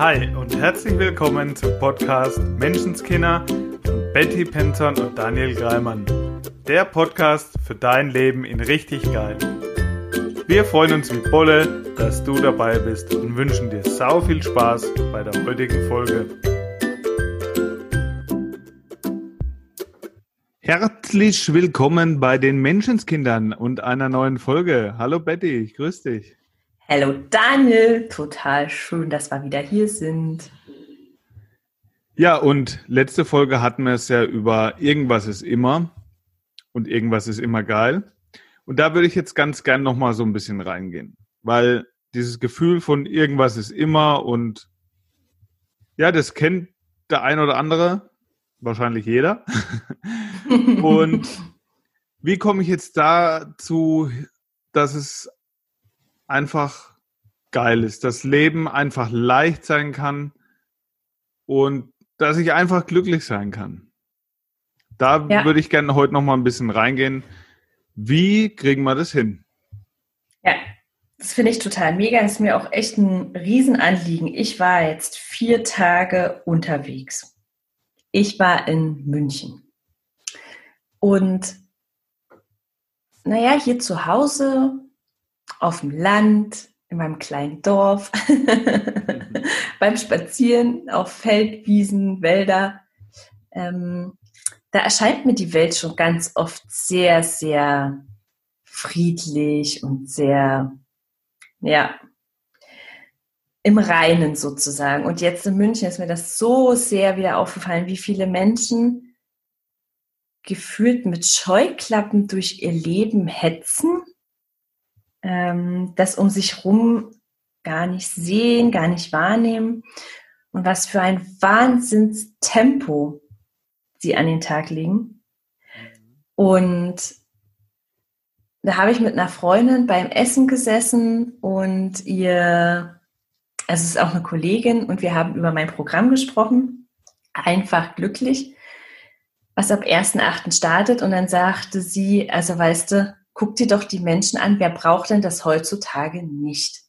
Hi und herzlich willkommen zum Podcast Menschenskinder von Betty Penton und Daniel Greimann. Der Podcast für dein Leben in richtig geil. Wir freuen uns wie Bolle, dass du dabei bist und wünschen dir sau viel Spaß bei der heutigen Folge. Herzlich willkommen bei den Menschenskindern und einer neuen Folge. Hallo Betty, ich grüße dich. Hallo Daniel, total schön, dass wir wieder hier sind. Ja, und letzte Folge hatten wir es ja über irgendwas ist immer und irgendwas ist immer geil. Und da würde ich jetzt ganz gern nochmal so ein bisschen reingehen, weil dieses Gefühl von irgendwas ist immer und ja, das kennt der ein oder andere, wahrscheinlich jeder. und wie komme ich jetzt dazu, dass es einfach geil ist, das Leben einfach leicht sein kann und dass ich einfach glücklich sein kann. Da ja. würde ich gerne heute noch mal ein bisschen reingehen. Wie kriegen wir das hin? Ja, das finde ich total mega. Das ist mir auch echt ein Riesenanliegen. Ich war jetzt vier Tage unterwegs. Ich war in München. Und naja, hier zu Hause auf dem Land, in meinem kleinen Dorf, mhm. beim Spazieren auf Feldwiesen, Wälder. Ähm, da erscheint mir die Welt schon ganz oft sehr, sehr friedlich und sehr, ja, im Reinen sozusagen. Und jetzt in München ist mir das so sehr wieder aufgefallen, wie viele Menschen gefühlt mit Scheuklappen durch ihr Leben hetzen ähm, das um sich rum gar nicht sehen, gar nicht wahrnehmen und was für ein Wahnsinnstempo sie an den Tag legen. Und da habe ich mit einer Freundin beim Essen gesessen und ihr, also es ist auch eine Kollegin und wir haben über mein Programm gesprochen, einfach glücklich, was ab 1.8. startet und dann sagte sie, also weißt du, guck dir doch die Menschen an, wer braucht denn das heutzutage nicht?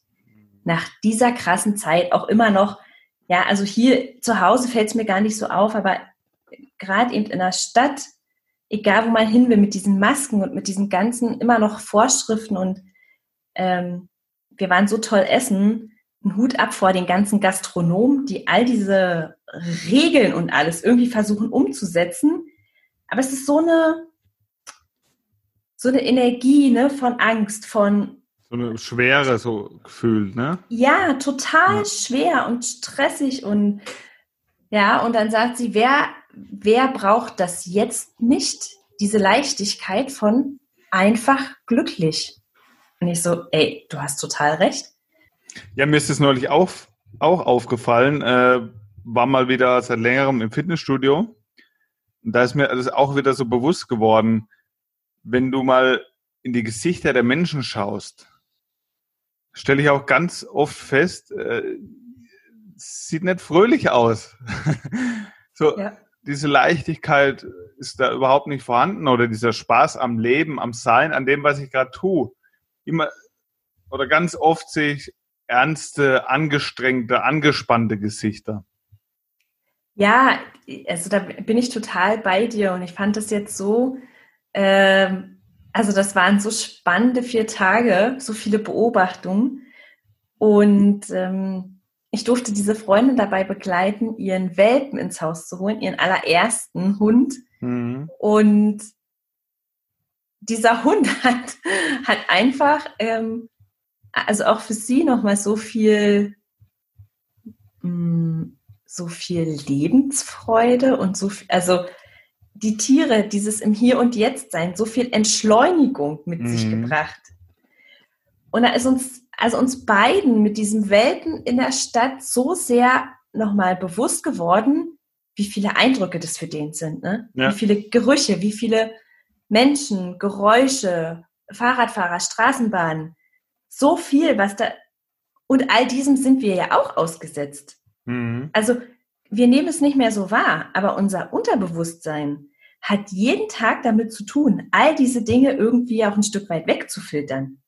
Nach dieser krassen Zeit auch immer noch, ja, also hier zu Hause fällt es mir gar nicht so auf, aber gerade eben in der Stadt, egal wo man hin will, mit diesen Masken und mit diesen ganzen immer noch Vorschriften und ähm, wir waren so toll essen, ein Hut ab vor den ganzen Gastronomen, die all diese Regeln und alles irgendwie versuchen umzusetzen. Aber es ist so eine, so eine Energie ne, von Angst, von. So eine Schwere, so gefühlt, ne? Ja, total ja. schwer und stressig und ja, und dann sagt sie, wer, wer braucht das jetzt nicht? Diese Leichtigkeit von einfach glücklich. Und ich so, ey, du hast total recht. Ja, mir ist es neulich auch, auch aufgefallen, äh, war mal wieder seit längerem im Fitnessstudio. Und da ist mir das auch wieder so bewusst geworden, wenn du mal in die Gesichter der Menschen schaust, stelle ich auch ganz oft fest, äh, sieht nicht fröhlich aus. so, ja. diese Leichtigkeit ist da überhaupt nicht vorhanden oder dieser Spaß am Leben, am Sein, an dem, was ich gerade tue. Immer oder ganz oft sehe ich ernste, angestrengte, angespannte Gesichter. Ja, also da bin ich total bei dir und ich fand das jetzt so ähm, also das waren so spannende vier Tage, so viele Beobachtungen. Und ähm, ich durfte diese Freundin dabei begleiten, ihren Welpen ins Haus zu holen, ihren allerersten Hund. Mhm. Und dieser Hund hat, hat einfach, ähm, also auch für sie nochmal so viel, mh, mm, so viel Lebensfreude und so viel, also die Tiere, dieses im Hier und Jetzt sein, so viel Entschleunigung mit mhm. sich gebracht. Und da ist uns, also uns beiden mit diesem Welpen in der Stadt so sehr nochmal bewusst geworden, wie viele Eindrücke das für den sind, ne? Ja. Wie viele Gerüche, wie viele Menschen, Geräusche, Fahrradfahrer, Straßenbahnen, so viel, was da, und all diesem sind wir ja auch ausgesetzt. Mhm. Also wir nehmen es nicht mehr so wahr, aber unser Unterbewusstsein hat jeden Tag damit zu tun, all diese Dinge irgendwie auch ein Stück weit wegzufiltern.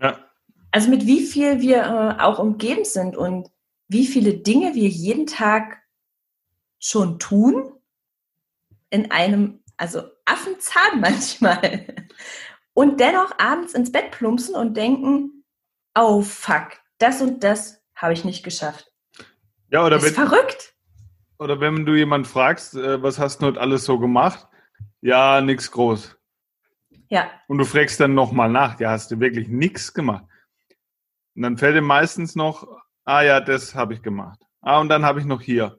Ja. Also mit wie viel wir äh, auch umgeben sind und wie viele Dinge wir jeden Tag schon tun, in einem, also Affenzahn manchmal, und dennoch abends ins Bett plumpsen und denken, oh fuck, das und das habe ich nicht geschafft. Ja, oder das ist wenn, verrückt. oder wenn du jemand fragst, äh, was hast du heute alles so gemacht? Ja, nichts groß. Ja, Und du fragst dann nochmal nach, ja, hast du wirklich nichts gemacht? Und dann fällt dir meistens noch, ah ja, das habe ich gemacht. Ah, und dann habe ich noch hier.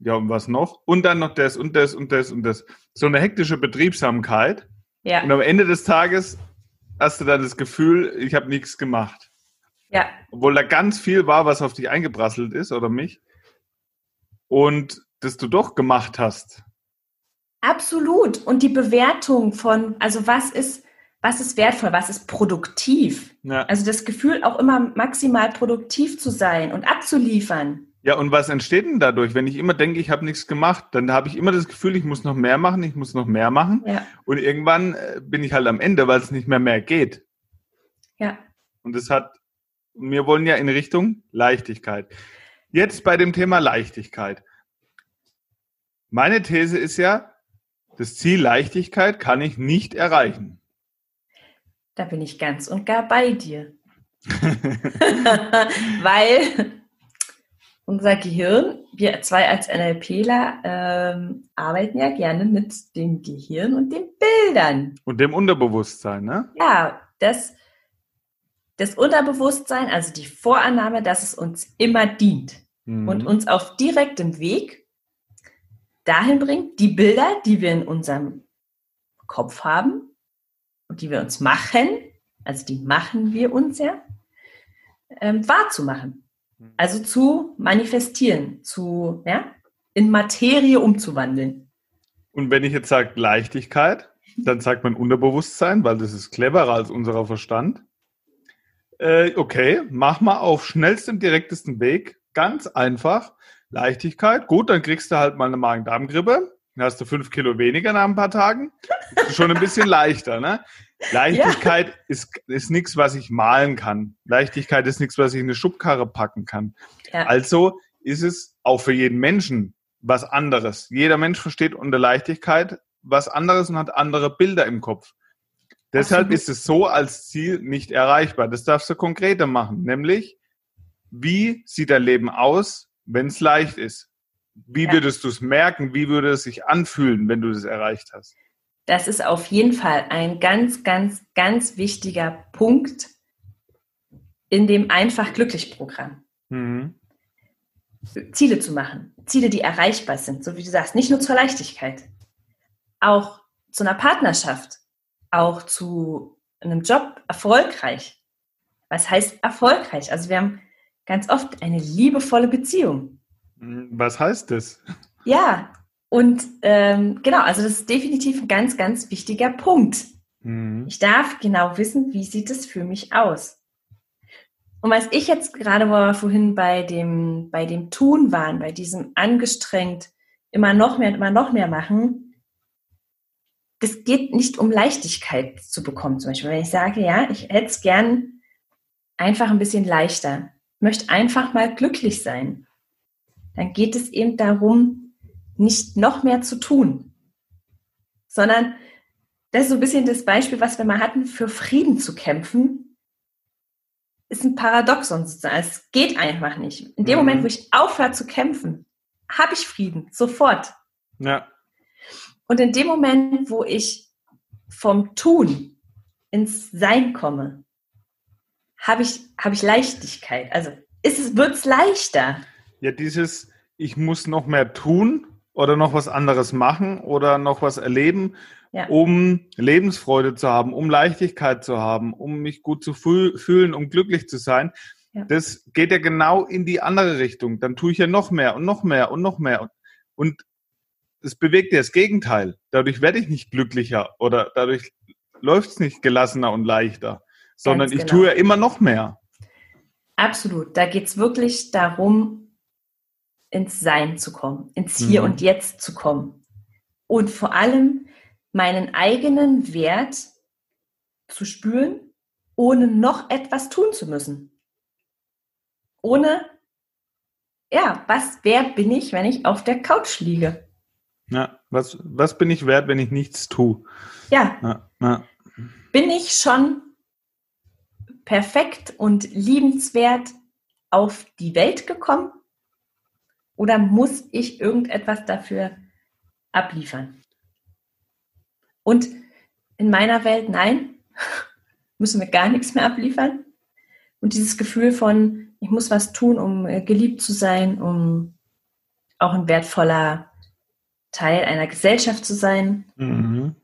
Ja, und was noch? Und dann noch das und das und das und das. So eine hektische Betriebsamkeit. ja, Und am Ende des Tages hast du dann das Gefühl, ich habe nichts gemacht. ja, Obwohl da ganz viel war, was auf dich eingeprasselt ist oder mich. Und das du doch gemacht hast. Absolut. Und die Bewertung von, also was ist, was ist wertvoll, was ist produktiv? Ja. Also das Gefühl, auch immer maximal produktiv zu sein und abzuliefern. Ja, und was entsteht denn dadurch? Wenn ich immer denke, ich habe nichts gemacht, dann habe ich immer das Gefühl, ich muss noch mehr machen, ich muss noch mehr machen. Ja, Und irgendwann äh, bin ich halt am Ende, weil es nicht mehr mehr geht. ja, Und es hat, wir wollen ja in Richtung Leichtigkeit. Jetzt bei dem Thema Leichtigkeit. Meine These ist ja, das Ziel Leichtigkeit kann ich nicht erreichen. da bin ich ganz und gar bei dir. Weil unser Gehirn, wir zwei als NLPler ähm, arbeiten ja gerne mit dem Gehirn und den Bildern. Und dem Unterbewusstsein, ne? Ja, das, das Unterbewusstsein, also die Vorannahme, dass es uns immer dient Mhm. und uns auf direktem Weg dahin bringt, die Bilder, die wir in unserem Kopf haben und die wir uns machen, also die machen wir uns ja, ähm, wahrzumachen. Also zu manifestieren, zu, ja, in Materie umzuwandeln. Und wenn ich jetzt sage Leichtigkeit, dann sagt man Unterbewusstsein, weil das ist cleverer als unserer Verstand. Äh, okay, mach mal auf schnellstem, direktesten Weg, ganz einfach, Leichtigkeit. Gut, dann kriegst du halt mal eine Magen-Darm-Grippe. Dann hast du fünf Kilo weniger nach ein paar Tagen. Schon ein bisschen leichter, ne? Leichtigkeit ist, ist nichts, was ich malen kann. Leichtigkeit ist nichts, was ich in eine Schubkarre packen kann. Ja. Also ist es auch für jeden Menschen was anderes. Jeder Mensch versteht unter Leichtigkeit was anderes und hat andere Bilder im Kopf. Deshalb Absolut. ist es so als Ziel nicht erreichbar. Das darfst du konkreter machen, nämlich wie sieht dein Leben aus, wenn es leicht ist? Wie Ja. würdest du es merken? Wie würde es sich anfühlen, wenn du das erreicht hast? Das ist auf jeden Fall ein ganz, ganz, ganz wichtiger Punkt in dem Einfach glücklich Programm. Mhm. Ziele zu machen. Ziele, die erreichbar sind, so wie du sagst, nicht nur zur Leichtigkeit. Auch zu einer Partnerschaft, auch zu einem Job erfolgreich. Was heißt erfolgreich? Also wir haben ganz oft eine liebevolle Beziehung. Mhm. Was heißt das? Ja, und ähm, genau, also das ist definitiv ein ganz, ganz wichtiger Punkt. Mhm. Ich darf genau wissen, wie sieht es für mich aus. Und was ich jetzt gerade, wo wir vorhin bei dem, bei dem Tun waren, bei diesem angestrengt, immer noch mehr und immer noch mehr machen, das geht nicht um Leichtigkeit zu bekommen. Zum Beispiel, wenn ich sage, ja, ich hätte es gern einfach ein bisschen leichter, möchte einfach mal glücklich sein, dann geht es eben darum, nicht noch mehr zu tun, sondern das ist so ein bisschen das Beispiel, was wir mal hatten, für Frieden zu kämpfen, ist ein Paradoxon sozusagen. Es geht einfach nicht. In dem Mhm. Moment, wo ich aufhöre zu kämpfen, habe ich Frieden, sofort. Ja. Und in dem Moment, wo ich vom Tun ins Sein komme, habe ich, habe ich Leichtigkeit. Also ist es, wird es leichter. Ja, dieses, ich muss noch mehr tun oder noch was anderes machen oder noch was erleben, Ja. um Lebensfreude zu haben, um Leichtigkeit zu haben, um mich gut zu fühl fühlen, um glücklich zu sein. Ja. Das geht ja genau in die andere Richtung. Dann tue ich ja noch mehr und noch mehr und noch mehr. Und es bewegt ja das Gegenteil. Dadurch werde ich nicht glücklicher oder dadurch läuft es nicht gelassener und leichter, sondern ich genau. tue ja immer noch mehr. Absolut. Da geht es wirklich darum, ins Sein zu kommen, ins Hier Mhm. und Jetzt zu kommen. Und vor allem meinen eigenen Wert zu spüren, ohne noch etwas tun zu müssen. Ohne ja, was, wer bin ich, wenn ich auf der Couch liege? Ja, was, was bin ich wert, wenn ich nichts tue? Ja. ja, ja. Bin ich schon perfekt und liebenswert auf die Welt gekommen? Oder muss ich irgendetwas dafür abliefern? Und in meiner Welt, nein, müssen wir gar nichts mehr abliefern. Und dieses Gefühl von, ich muss was tun, um äh, geliebt zu sein, um auch ein wertvoller Teil einer Gesellschaft zu sein. Mhm.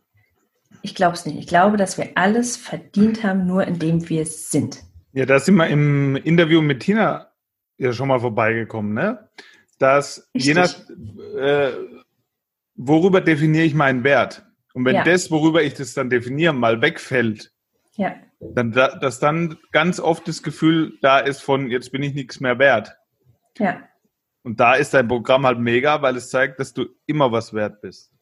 Ich glaube es nicht. Ich glaube, dass wir alles verdient haben, nur indem wir es sind. Ja, da sind wir im Interview mit Tina ja schon mal vorbeigekommen, ne? Dass Richtig. je nach, äh, worüber definiere ich meinen Wert? Und wenn ja. das, worüber ich das dann definiere, mal wegfällt, ja. dann, dass dann ganz oft das Gefühl da ist von, jetzt bin ich nichts mehr wert. Ja. Und da ist dein Programm halt mega, weil es zeigt, dass du immer was wert bist.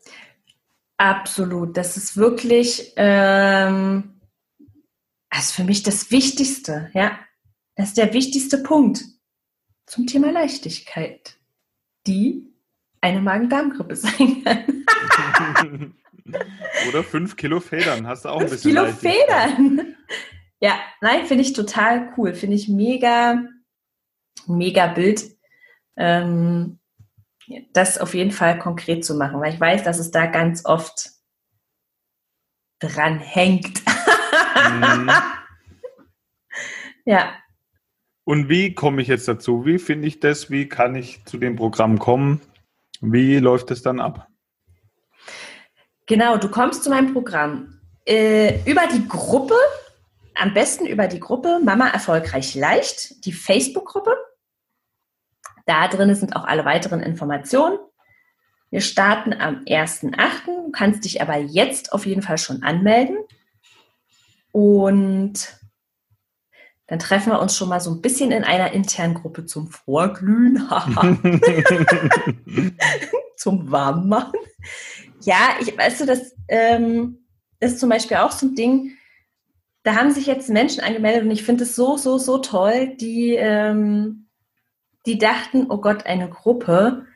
Absolut. Das ist wirklich, ähm, das ist für mich das Wichtigste, ja. Das ist der wichtigste Punkt zum Thema Leichtigkeit, die eine Magen-Darm-Grippe sein kann. Oder fünf Kilo Federn, hast du auch ein bisschen. Kilo Federn. Ja, nein, finde ich total cool. Finde ich mega, mega Bild. Ähm, das auf jeden Fall konkret zu machen, weil ich weiß, dass es da ganz oft dran hängt. Mhm. ja. Und wie komme ich jetzt dazu? Wie finde ich das? Wie kann ich zu dem Programm kommen? Wie läuft es dann ab? Genau, du kommst zu meinem Programm äh, über die Gruppe, am besten über die Gruppe Mama erfolgreich leicht, die Facebook-Gruppe. Da drin sind auch alle weiteren Informationen. Wir starten am 1.8. Du kannst dich aber jetzt auf jeden Fall schon anmelden. Und dann treffen wir uns schon mal so ein bisschen in einer internen Gruppe zum Vorglühen, zum Warmmachen. Ja, ich weißt du, das ähm, ist zum Beispiel auch so ein Ding. Da haben sich jetzt Menschen angemeldet und ich finde es so, so, so toll, die, ähm, die dachten, oh Gott, eine Gruppe,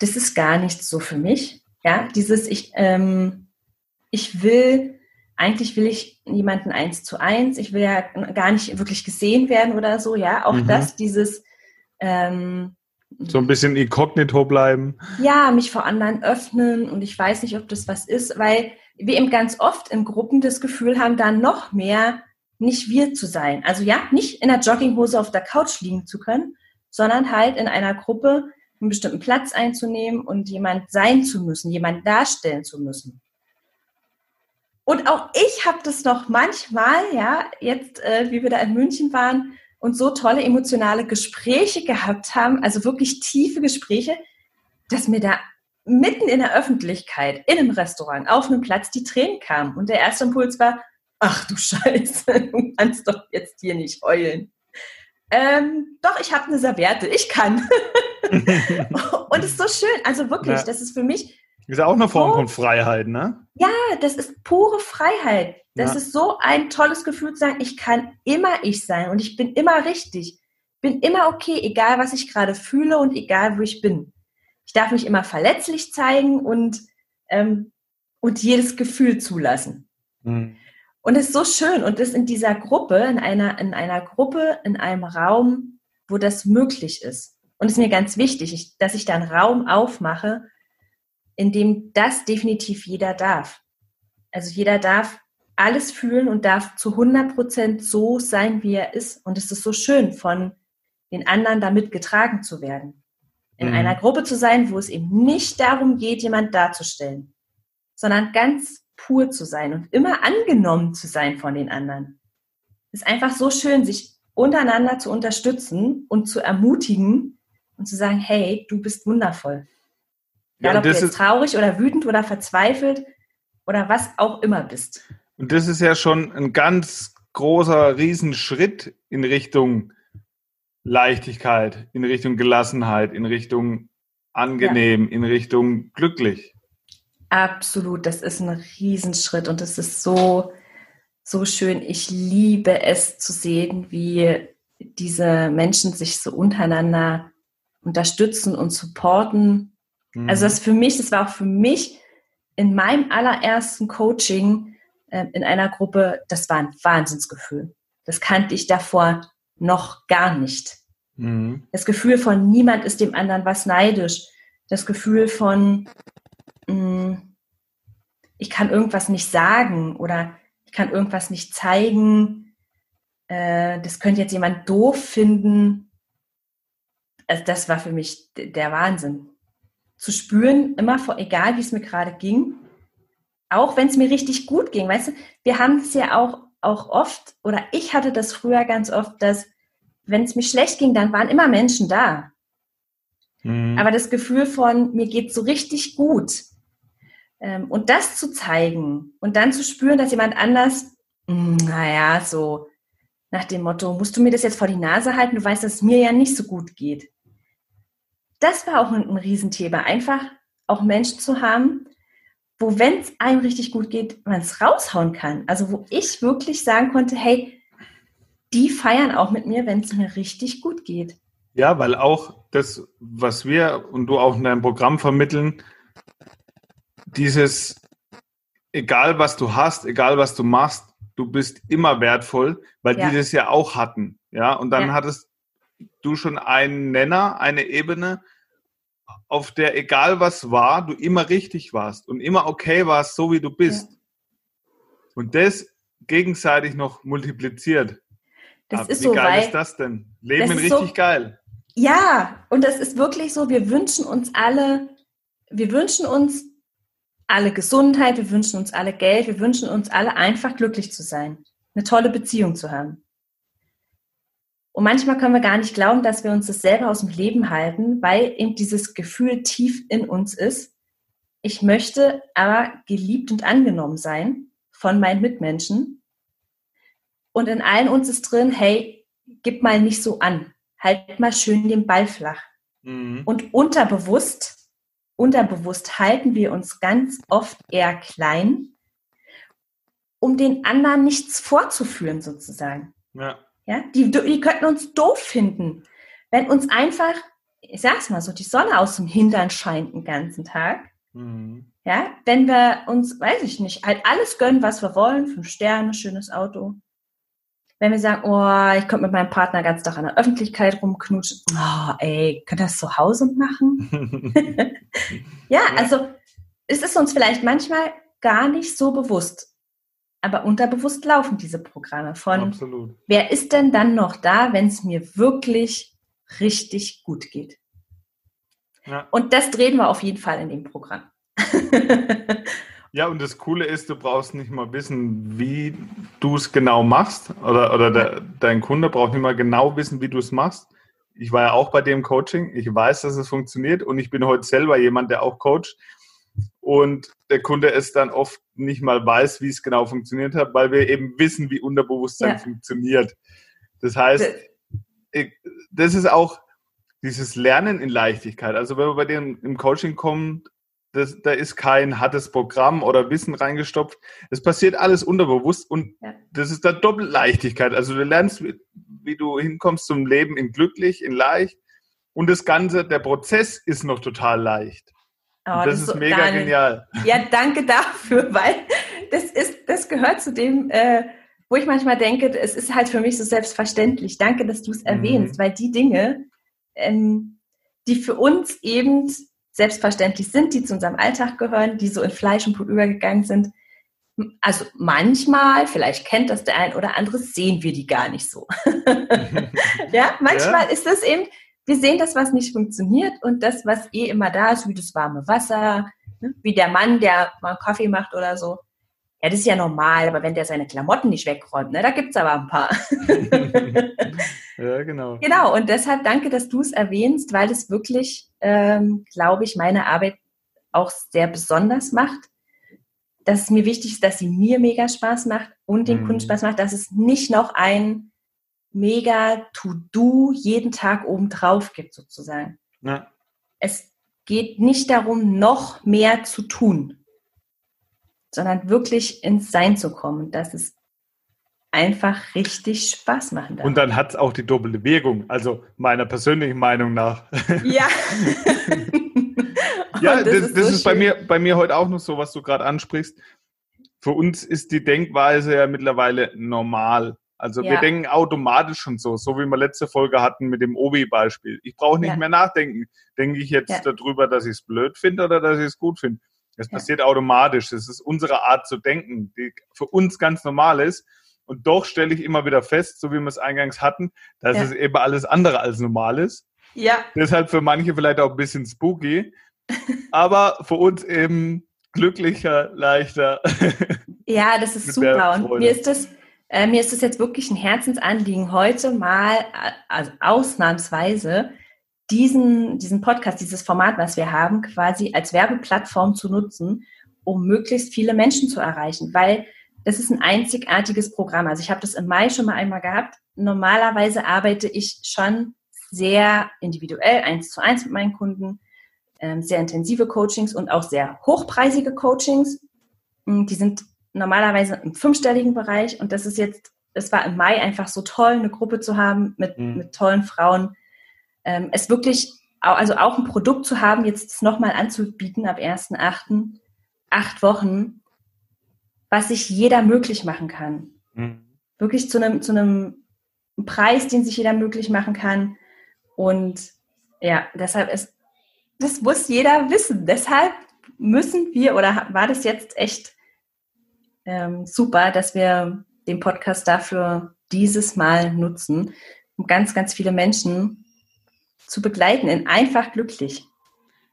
das ist gar nichts so für mich. Ja, dieses, ich, ähm, ich will, eigentlich will ich jemanden eins zu eins, ich will ja gar nicht wirklich gesehen werden oder so, ja, auch mhm. das, dieses, ähm, so ein bisschen inkognito bleiben. Ja, mich vor anderen öffnen und ich weiß nicht, ob das was ist, weil wir eben ganz oft in Gruppen das Gefühl haben, da noch mehr nicht wir zu sein. Also ja, nicht in der Jogginghose auf der Couch liegen zu können, sondern halt in einer Gruppe einen bestimmten Platz einzunehmen und jemand sein zu müssen, jemand darstellen zu müssen. Und auch ich habe das noch manchmal, ja, jetzt, äh, wie wir da in München waren, und so tolle emotionale Gespräche gehabt haben, also wirklich tiefe Gespräche, dass mir da mitten in der Öffentlichkeit, in einem Restaurant, auf einem Platz die Tränen kamen. Und der erste Impuls war, ach du Scheiße, du kannst doch jetzt hier nicht heulen. Ähm, doch, ich habe eine Serviette, ich kann. und es ist so schön, also wirklich, ja. das ist für mich ist ja auch eine Form von Freiheit, ne? Ja, das ist pure Freiheit. Das ja. ist so ein tolles Gefühl zu sagen, ich kann immer ich sein und ich bin immer richtig. Bin immer okay, egal was ich gerade fühle und egal wo ich bin. Ich darf mich immer verletzlich zeigen und, ähm, und jedes Gefühl zulassen. Mhm. Und es ist so schön und das in dieser Gruppe, in einer, in einer Gruppe, in einem Raum, wo das möglich ist. Und es ist mir ganz wichtig, ich, dass ich da einen Raum aufmache, in dem das definitiv jeder darf. Also jeder darf alles fühlen und darf zu 100 Prozent so sein, wie er ist. Und es ist so schön, von den anderen damit getragen zu werden. In mhm. einer Gruppe zu sein, wo es eben nicht darum geht, jemand darzustellen, sondern ganz pur zu sein und immer angenommen zu sein von den anderen. Es ist einfach so schön, sich untereinander zu unterstützen und zu ermutigen und zu sagen, hey, du bist wundervoll. Egal, ja, ob du jetzt traurig oder wütend oder verzweifelt oder was auch immer bist. Und das ist ja schon ein ganz großer Riesenschritt in Richtung Leichtigkeit, in Richtung Gelassenheit, in Richtung angenehm, ja. in Richtung glücklich. Absolut, das ist ein Riesenschritt und es ist so, so schön. Ich liebe es zu sehen, wie diese Menschen sich so untereinander unterstützen und supporten. Mhm. Also das für mich, das war auch für mich in meinem allerersten Coaching äh, in einer Gruppe, das war ein Wahnsinnsgefühl. Das kannte ich davor noch gar nicht. Mhm. Das Gefühl von niemand ist dem anderen was neidisch. Das Gefühl von mh, mm, ich kann irgendwas nicht sagen oder ich kann irgendwas nicht zeigen. Äh, das könnte jetzt jemand doof finden. Also das war für mich der Wahnsinn. Zu spüren, immer vor, egal wie es mir gerade ging, auch wenn es mir richtig gut ging. Weißt du, wir haben es ja auch, auch oft, oder ich hatte das früher ganz oft, dass wenn es mir schlecht ging, dann waren immer Menschen da. Mhm. Aber das Gefühl von, mir geht so richtig gut. Ähm, und das zu zeigen und dann zu spüren, dass jemand anders, hm, naja, so nach dem Motto, musst du mir das jetzt vor die Nase halten, du weißt, dass es mir ja nicht so gut geht. Das war auch ein, ein Riesenthema. Einfach auch Menschen zu haben, wo, wenn es einem richtig gut geht, man es raushauen kann. Also wo ich wirklich sagen konnte, hey, die feiern auch mit mir, wenn es mir richtig gut geht. Ja, weil auch das, was wir und du auch in deinem Programm vermitteln, dieses, egal was du hast, egal was du machst, du bist immer wertvoll, weil ja. die das ja auch hatten. Ja, und dann ja. hattest du schon einen Nenner, eine Ebene, auf der egal was war, du immer richtig warst und immer okay warst, so wie du bist. Ja. Und das gegenseitig noch multipliziert. Das Aber ist wie so, geil ist das denn? Leben das richtig so, geil. Ja, und das ist wirklich so, wir wünschen uns alle, wir wünschen uns alle Gesundheit, wir wünschen uns alle Geld, wir wünschen uns alle einfach glücklich zu sein, eine tolle Beziehung zu haben. Und manchmal können wir gar nicht glauben, dass wir uns das selber aus dem Leben halten, weil eben dieses Gefühl tief in uns ist. Ich möchte aber geliebt und angenommen sein von meinen Mitmenschen. Und in allen uns ist drin, hey, gib mal nicht so an. Halt mal schön den Ball flach. Mhm. Und unterbewusst, unterbewusst halten wir uns ganz oft eher klein, um den anderen nichts vorzuführen sozusagen. Ja. Ja, die, die könnten uns doof finden, wenn uns einfach, ich sag's mal so, die Sonne aus dem Hintern scheint den ganzen Tag. Mhm. Ja, wenn wir uns, weiß ich nicht, halt alles gönnen, was wir wollen, fünf Sterne, schönes Auto. Wenn wir sagen, oh, ich könnte mit meinem Partner ganz Tag in der Öffentlichkeit rumknutschen, oh, ey, könnt ihr das zu Hause machen? ja, also es ist uns vielleicht manchmal gar nicht so bewusst aber unterbewusst laufen diese Programme von, Absolut. wer ist denn dann noch da, wenn es mir wirklich richtig gut geht? Ja. Und das drehen wir auf jeden Fall in dem Programm. ja, und das Coole ist, du brauchst nicht mal wissen, wie du es genau machst oder, oder der, dein Kunde braucht nicht mal genau wissen, wie du es machst. Ich war ja auch bei dem Coaching. Ich weiß, dass es funktioniert und ich bin heute selber jemand, der auch coacht und der Kunde es dann oft nicht mal weiß, wie es genau funktioniert hat, weil wir eben wissen, wie Unterbewusstsein ja. funktioniert. Das heißt, das ist auch dieses Lernen in Leichtigkeit. Also wenn man bei dem im Coaching kommt, das, da ist kein hartes Programm oder Wissen reingestopft. Es passiert alles unterbewusst und ja. das ist da Doppelleichtigkeit. Also du lernst, wie, wie du hinkommst zum Leben in glücklich, in leicht und das Ganze, der Prozess ist noch total leicht. Oh, das, das, ist so, mega Daniel, genial. Ja, danke dafür, weil das ist, das gehört zu dem, äh, wo ich manchmal denke, es ist halt für mich so selbstverständlich. Danke, dass du es mhm. erwähnst, weil die Dinge, ähm, die für uns eben selbstverständlich sind, die zu unserem Alltag gehören, die so in Fleisch und Blut übergegangen sind, also manchmal, vielleicht kennt das der ein oder andere, sehen wir die gar nicht so. ja, manchmal ja. ist das eben, wir sehen das, was nicht funktioniert und das, was eh immer da ist, wie das warme Wasser, ne? wie der Mann, der mal einen Kaffee macht oder so. Ja, das ist ja normal, aber wenn der seine Klamotten nicht wegräumt, ne, da es aber ein paar. ja, genau. Genau, und deshalb danke, dass du es erwähnst, weil es wirklich, ähm, glaube ich, meine Arbeit auch sehr besonders macht. Dass es mir wichtig ist, dass sie mir mega Spaß macht und den mhm. Kunden Spaß macht, dass es nicht noch ein mega To-Do jeden Tag obendrauf gibt, sozusagen. Ja. Es geht nicht darum, noch mehr zu tun, sondern wirklich ins Sein zu kommen. Das ist einfach richtig Spaß machen darf. Und dann hat es auch die doppelte Wirkung, also meiner persönlichen Meinung nach. Ja. ja, das, das, ist, das so ist bei, mir, bei mir heute auch noch so, was du gerade ansprichst. Für uns ist die Denkweise ja mittlerweile normal. Also ja. wir denken automatisch schon so, so wie wir letzte Folge hatten mit dem Obi-Beispiel. Ich brauche nicht ja. mehr nachdenken. Denke ich jetzt ja. darüber, dass ich es blöd finde oder dass ich es gut finde? Es passiert automatisch. Es ist unsere Art zu denken, die für uns ganz normal ist. Und doch stelle ich immer wieder fest, so wie wir es eingangs hatten, dass es eben alles andere als normal ist. Ja. Deshalb für manche vielleicht auch ein bisschen spooky. aber für uns eben glücklicher, leichter. Ja, das ist super. Und mir ist das, äh, mir ist es jetzt wirklich ein Herzensanliegen, heute mal, äh, also ausnahmsweise, diesen, diesen Podcast, dieses Format, was wir haben, quasi als Werbeplattform zu nutzen, um möglichst viele Menschen zu erreichen, weil das ist ein einzigartiges Programm. Also ich habe das im Mai schon mal einmal gehabt. Normalerweise arbeite ich schon sehr individuell, eins zu eins mit meinen Kunden, ähm, sehr intensive Coachings und auch sehr hochpreisige Coachings. Hm, die sind normalerweise im fünfstelligen Bereich und das ist jetzt, es war im Mai einfach so toll, eine Gruppe zu haben mit, mhm. mit tollen Frauen. Ähm, es wirklich, also auch ein Produkt zu haben, jetzt nochmal anzubieten ab 1.8., acht Wochen, was sich jeder möglich machen kann. Mhm. Wirklich zu einem, zu einem Preis, den sich jeder möglich machen kann. Und ja, deshalb ist, das muss jeder wissen. Deshalb müssen wir, oder war das jetzt echt ähm, super, dass wir den Podcast dafür dieses Mal nutzen, um ganz, ganz viele Menschen zu begleiten in einfach glücklich.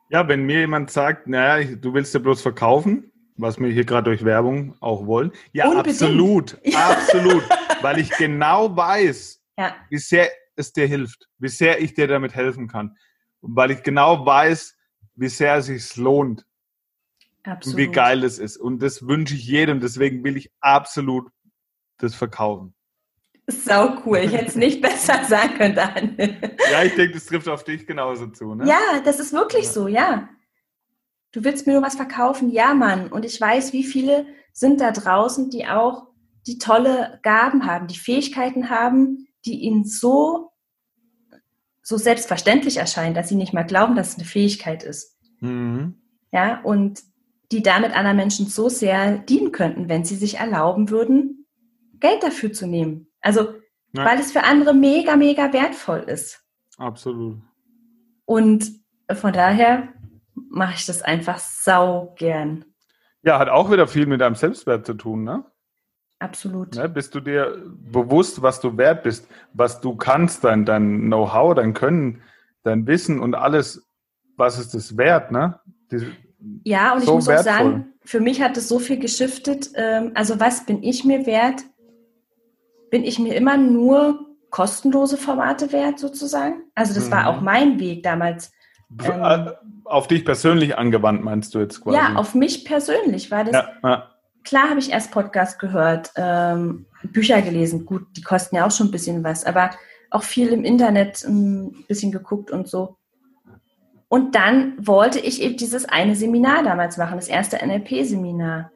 Ja, wenn mir jemand sagt, naja, du willst ja bloß verkaufen, was wir hier gerade durch Werbung auch wollen. Ja, Unbedingt. absolut, ja. absolut, weil ich genau weiß, ja. wie sehr es dir hilft, wie sehr ich dir damit helfen kann. Und weil ich genau weiß, wie sehr es sich lohnt, Absolut. wie geil es ist. Und das wünsche ich jedem. Deswegen will ich absolut das verkaufen. Sau cool. Ich hätte es nicht besser sagen können, Daniel. Ja, ich denke, das trifft auf dich genauso zu. Ne? Ja, das ist wirklich ja. so, ja. Du willst mir nur was verkaufen? Ja, Mann. Und ich weiß, wie viele sind da draußen, die auch die tolle Gaben haben, die Fähigkeiten haben, die ihnen so, so selbstverständlich erscheinen, dass sie nicht mal glauben, dass es eine Fähigkeit ist. Mhm. Ja, und die damit anderen Menschen so sehr dienen könnten, wenn sie sich erlauben würden, Geld dafür zu nehmen. Also, ja. weil es für andere mega, mega wertvoll ist. Absolut. Und von daher mache ich das einfach sau gern. Ja, hat auch wieder viel mit deinem Selbstwert zu tun, ne? Absolut. Ne, bist du dir bewusst, was du wert bist, was du kannst, dein, dein Know-how, dein Können, dein Wissen und alles, was ist das wert, ne? Die, ja, und so ich muss wertvoll. auch sagen, für mich hat es so viel geschiftet. Ähm, also was bin ich mir wert? Bin ich mir immer nur kostenlose Formate wert sozusagen? Also das mhm. war auch mein Weg damals. Ähm, äh, auf dich persönlich angewandt meinst du jetzt quasi? Ja, auf mich persönlich war das. Ja, ja. Klar habe ich erst Podcast gehört, ähm, Bücher gelesen. Gut, die kosten ja auch schon ein bisschen was, aber auch viel im Internet ein bisschen geguckt und so. Und dann wollte ich eben dieses eine Seminar damals machen, das erste NLP-Seminar.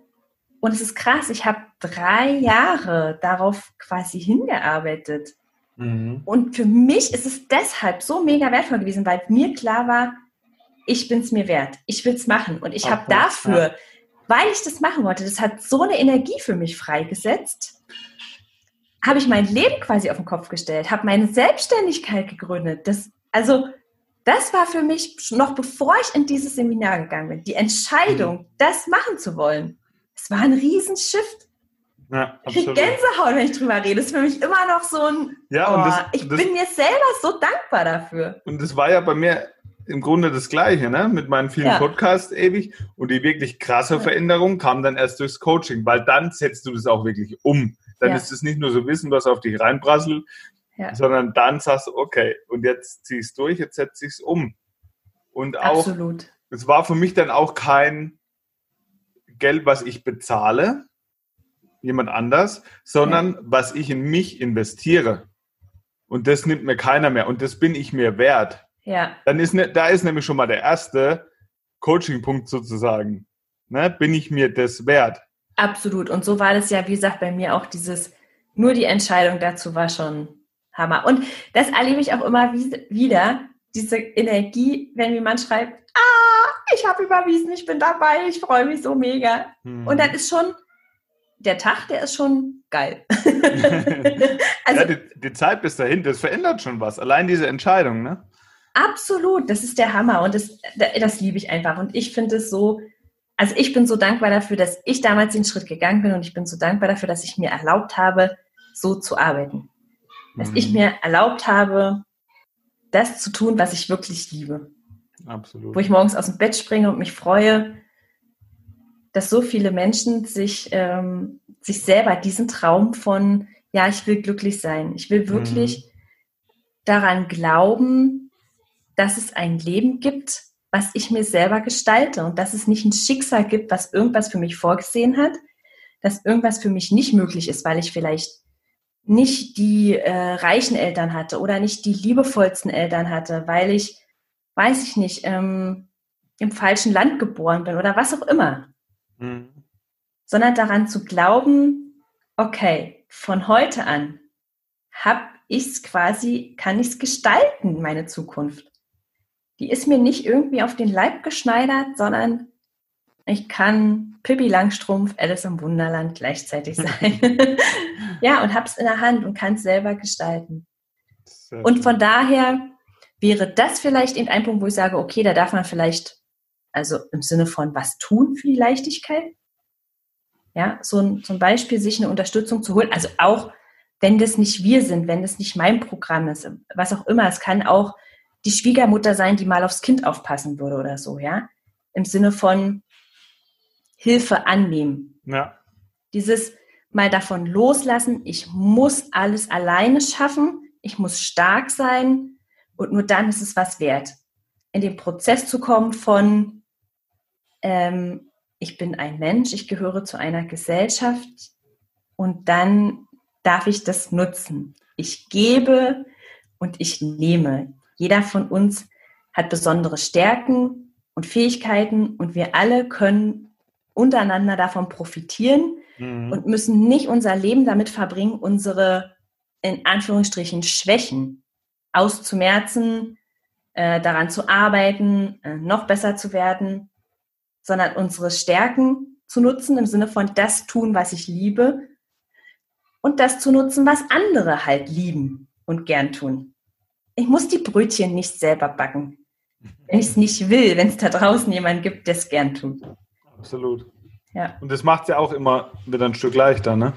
Und es ist krass, ich habe drei Jahre darauf quasi hingearbeitet. Mhm. Und für mich ist es deshalb so mega wertvoll gewesen, weil mir klar war, ich bin es mir wert. Ich will es machen. Und ich habe dafür, ja. weil ich das machen wollte, das hat so eine Energie für mich freigesetzt, habe ich mein Leben quasi auf den Kopf gestellt, habe meine Selbstständigkeit gegründet. Das, also das war für mich noch bevor ich in dieses Seminar gegangen bin, die Entscheidung, mhm. das machen zu wollen. Es war ein Riesenshift. Ja, ich kriege Gänsehaut, wenn ich drüber rede. Das ist für mich immer noch so ein. Ja, oh, das, ich das, bin mir selber so dankbar dafür. Und das war ja bei mir im Grunde das Gleiche, ne? Mit meinen vielen ja. Podcasts ewig. Und die wirklich krasse ja. Veränderung kam dann erst durchs Coaching, weil dann setzt du das auch wirklich um. Dann ja. ist es nicht nur so Wissen, was auf dich reinprasselt, sondern dann sagst du, okay, und jetzt ziehst du durch, jetzt setze ich es um. Und auch, Absolut. es war für mich dann auch kein Geld, was ich bezahle, jemand anders, sondern ja. was ich in mich investiere. Und das nimmt mir keiner mehr. Und das bin ich mir wert. Ja. Dann ist, ne, da ist nämlich schon mal der erste Coaching-Punkt sozusagen. Ne? Bin ich mir das wert? Absolut. Und so war das ja, wie gesagt, bei mir auch dieses nur die Entscheidung dazu war schon Hammer. Und das erlebe ich auch immer wieder, diese Energie, wenn jemand schreibt, ah, ich habe überwiesen, ich bin dabei, ich freue mich so mega. Hm. Und dann ist schon der Tag, der ist schon geil. also, ja, die, die, Zeit bis dahin, das verändert schon was. Allein diese Entscheidung, ne? Absolut, das ist der Hammer und das, das liebe ich einfach. Und ich finde es so, also ich bin so dankbar dafür, dass ich damals den Schritt gegangen bin und ich bin so dankbar dafür, dass ich mir erlaubt habe, so zu arbeiten. Dass mhm. ich mir erlaubt habe, das zu tun, was ich wirklich liebe. Absolut. Wo ich morgens aus dem Bett springe und mich freue, dass so viele Menschen sich, ähm, sich selber diesen Traum von, ja, ich will glücklich sein. Ich will wirklich mhm. daran glauben, dass es ein Leben gibt, was ich mir selber gestalte und dass es nicht ein Schicksal gibt, was irgendwas für mich vorgesehen hat, dass irgendwas für mich nicht möglich ist, weil ich vielleicht nicht die äh, reichen Eltern hatte oder nicht die liebevollsten Eltern hatte, weil ich, weiß ich nicht, ähm, im falschen Land geboren bin oder was auch immer. Mhm. Sondern daran zu glauben, okay, von heute an habe ich es quasi, kann ich es gestalten, meine Zukunft. Die ist mir nicht irgendwie auf den Leib geschneidert, sondern ich kann Pippi Langstrumpf, Alice im Wunderland gleichzeitig sein. ja, und hab's in der Hand und kann es selber gestalten. Sehr und von daher wäre das vielleicht eben ein Punkt, wo ich sage, okay, da darf man vielleicht, also im Sinne von was tun für die Leichtigkeit. Ja, so ein, zum Beispiel sich eine Unterstützung zu holen. Also auch, wenn das nicht wir sind, wenn das nicht mein Programm ist, was auch immer. Es kann auch die Schwiegermutter sein, die mal aufs Kind aufpassen würde oder so, ja. Im Sinne von, Hilfe annehmen. Ja. Dieses mal davon loslassen, ich muss alles alleine schaffen, ich muss stark sein und nur dann ist es was wert. In den Prozess zu kommen von, ähm, ich bin ein Mensch, ich gehöre zu einer Gesellschaft und dann darf ich das nutzen. Ich gebe und ich nehme. Jeder von uns hat besondere Stärken und Fähigkeiten und wir alle können untereinander davon profitieren mhm. und müssen nicht unser Leben damit verbringen, unsere in Anführungsstrichen Schwächen auszumerzen, äh, daran zu arbeiten, äh, noch besser zu werden, sondern unsere Stärken zu nutzen im Sinne von das tun, was ich liebe und das zu nutzen, was andere halt lieben und gern tun. Ich muss die Brötchen nicht selber backen, wenn ich es nicht will, wenn es da draußen jemanden gibt, der es gern tut. Absolut. Ja. Und das macht es ja auch immer wieder ein Stück leichter, ne?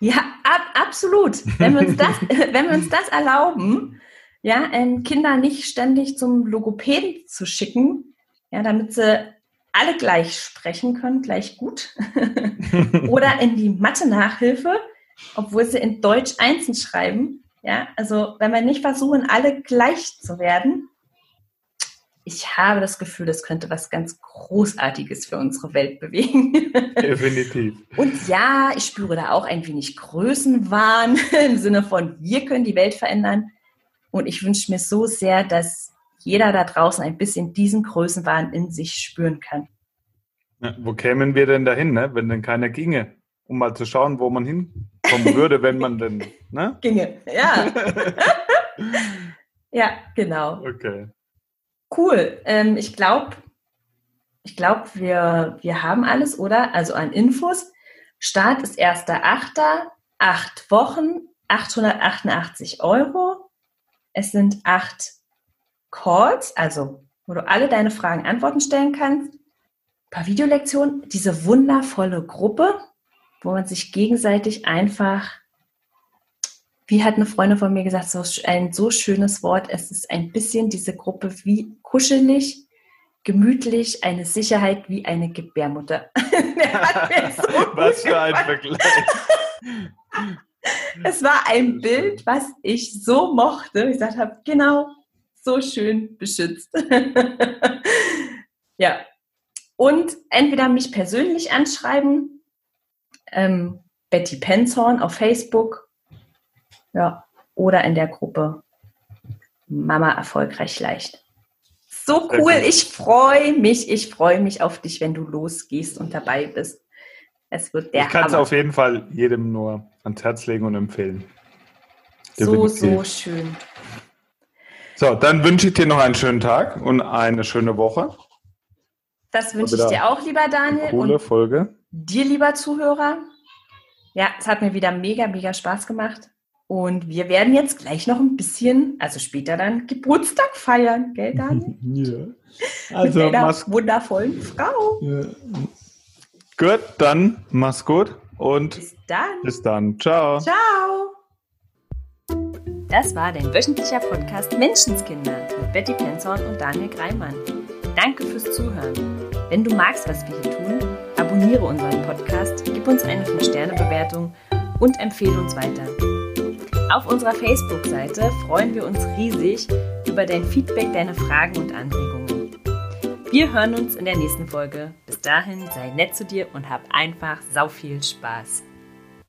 Ja, ab, absolut. Wenn wir, uns das, wenn wir uns das erlauben, ja, ähm, Kinder nicht ständig zum Logopäden zu schicken, ja, damit sie alle gleich sprechen können, gleich gut. Oder in die Mathe-Nachhilfe, obwohl sie in Deutsch einzeln schreiben. Ja, also wenn wir nicht versuchen, alle gleich zu werden, ich habe das Gefühl, das könnte was ganz Großartiges für unsere Welt bewegen. Definitiv. Und ja, ich spüre da auch ein wenig Größenwahn im Sinne von, wir können die Welt verändern. Und ich wünsche mir so sehr, dass jeder da draußen ein bisschen diesen Größenwahn in sich spüren kann. Ja, wo kämen wir denn dahin, ne? wenn denn keiner ginge? Um mal zu schauen, wo man hinkommen würde, wenn man denn. Ne? Ginge, ja. ja, genau. Okay. Cool. Ähm, ich glaube, ich glaube, wir, wir haben alles, oder? Also an Infos. Start ist 1.8., acht Wochen, 888 Euro. Es sind acht Calls, also wo du alle deine Fragen Antworten stellen kannst. Ein paar Videolektionen, diese wundervolle Gruppe, wo man sich gegenseitig einfach wie hat eine Freundin von mir gesagt, so ein so schönes Wort, es ist ein bisschen diese Gruppe wie kuschelig, gemütlich, eine Sicherheit wie eine Gebärmutter. so was für ein Vergleich. es war ein Bild, was ich so mochte. Ich gesagt habe, genau, so schön beschützt. ja. Und entweder mich persönlich anschreiben, ähm, Betty Penzhorn auf Facebook ja. Oder in der Gruppe Mama erfolgreich leicht. So cool, ich freue mich, ich freue mich auf dich, wenn du losgehst und dabei bist. Es wird der Ich kann es auf jeden Fall jedem nur ans Herz legen und empfehlen. So, Definitiv. so schön. So, dann wünsche ich dir noch einen schönen Tag und eine schöne Woche. Das wünsche ich dir auch, lieber Daniel. Coole Und Folge. dir, lieber Zuhörer. Ja, es hat mir wieder mega, mega Spaß gemacht. Und wir werden jetzt gleich noch ein bisschen, also später dann, Geburtstag feiern, gell, Daniel? ja. Also, Mit einer wundervollen Frau. ja. gut, dann mach's gut und Bis dann. bis dann. Ciao. Ciao. Das war dein wöchentlicher Podcast Menschenskinder mit Betty Penzorn und Daniel Greimann. Danke fürs Zuhören. Wenn du magst, was wir hier tun, abonniere unseren Podcast, gib uns eine 5-Sterne-Bewertung und empfehle uns weiter. Auf unserer Facebook-Seite freuen wir uns riesig über dein Feedback, deine Fragen und Anregungen. Wir hören uns in der nächsten Folge. Bis dahin, sei nett zu dir und hab einfach sau viel Spaß.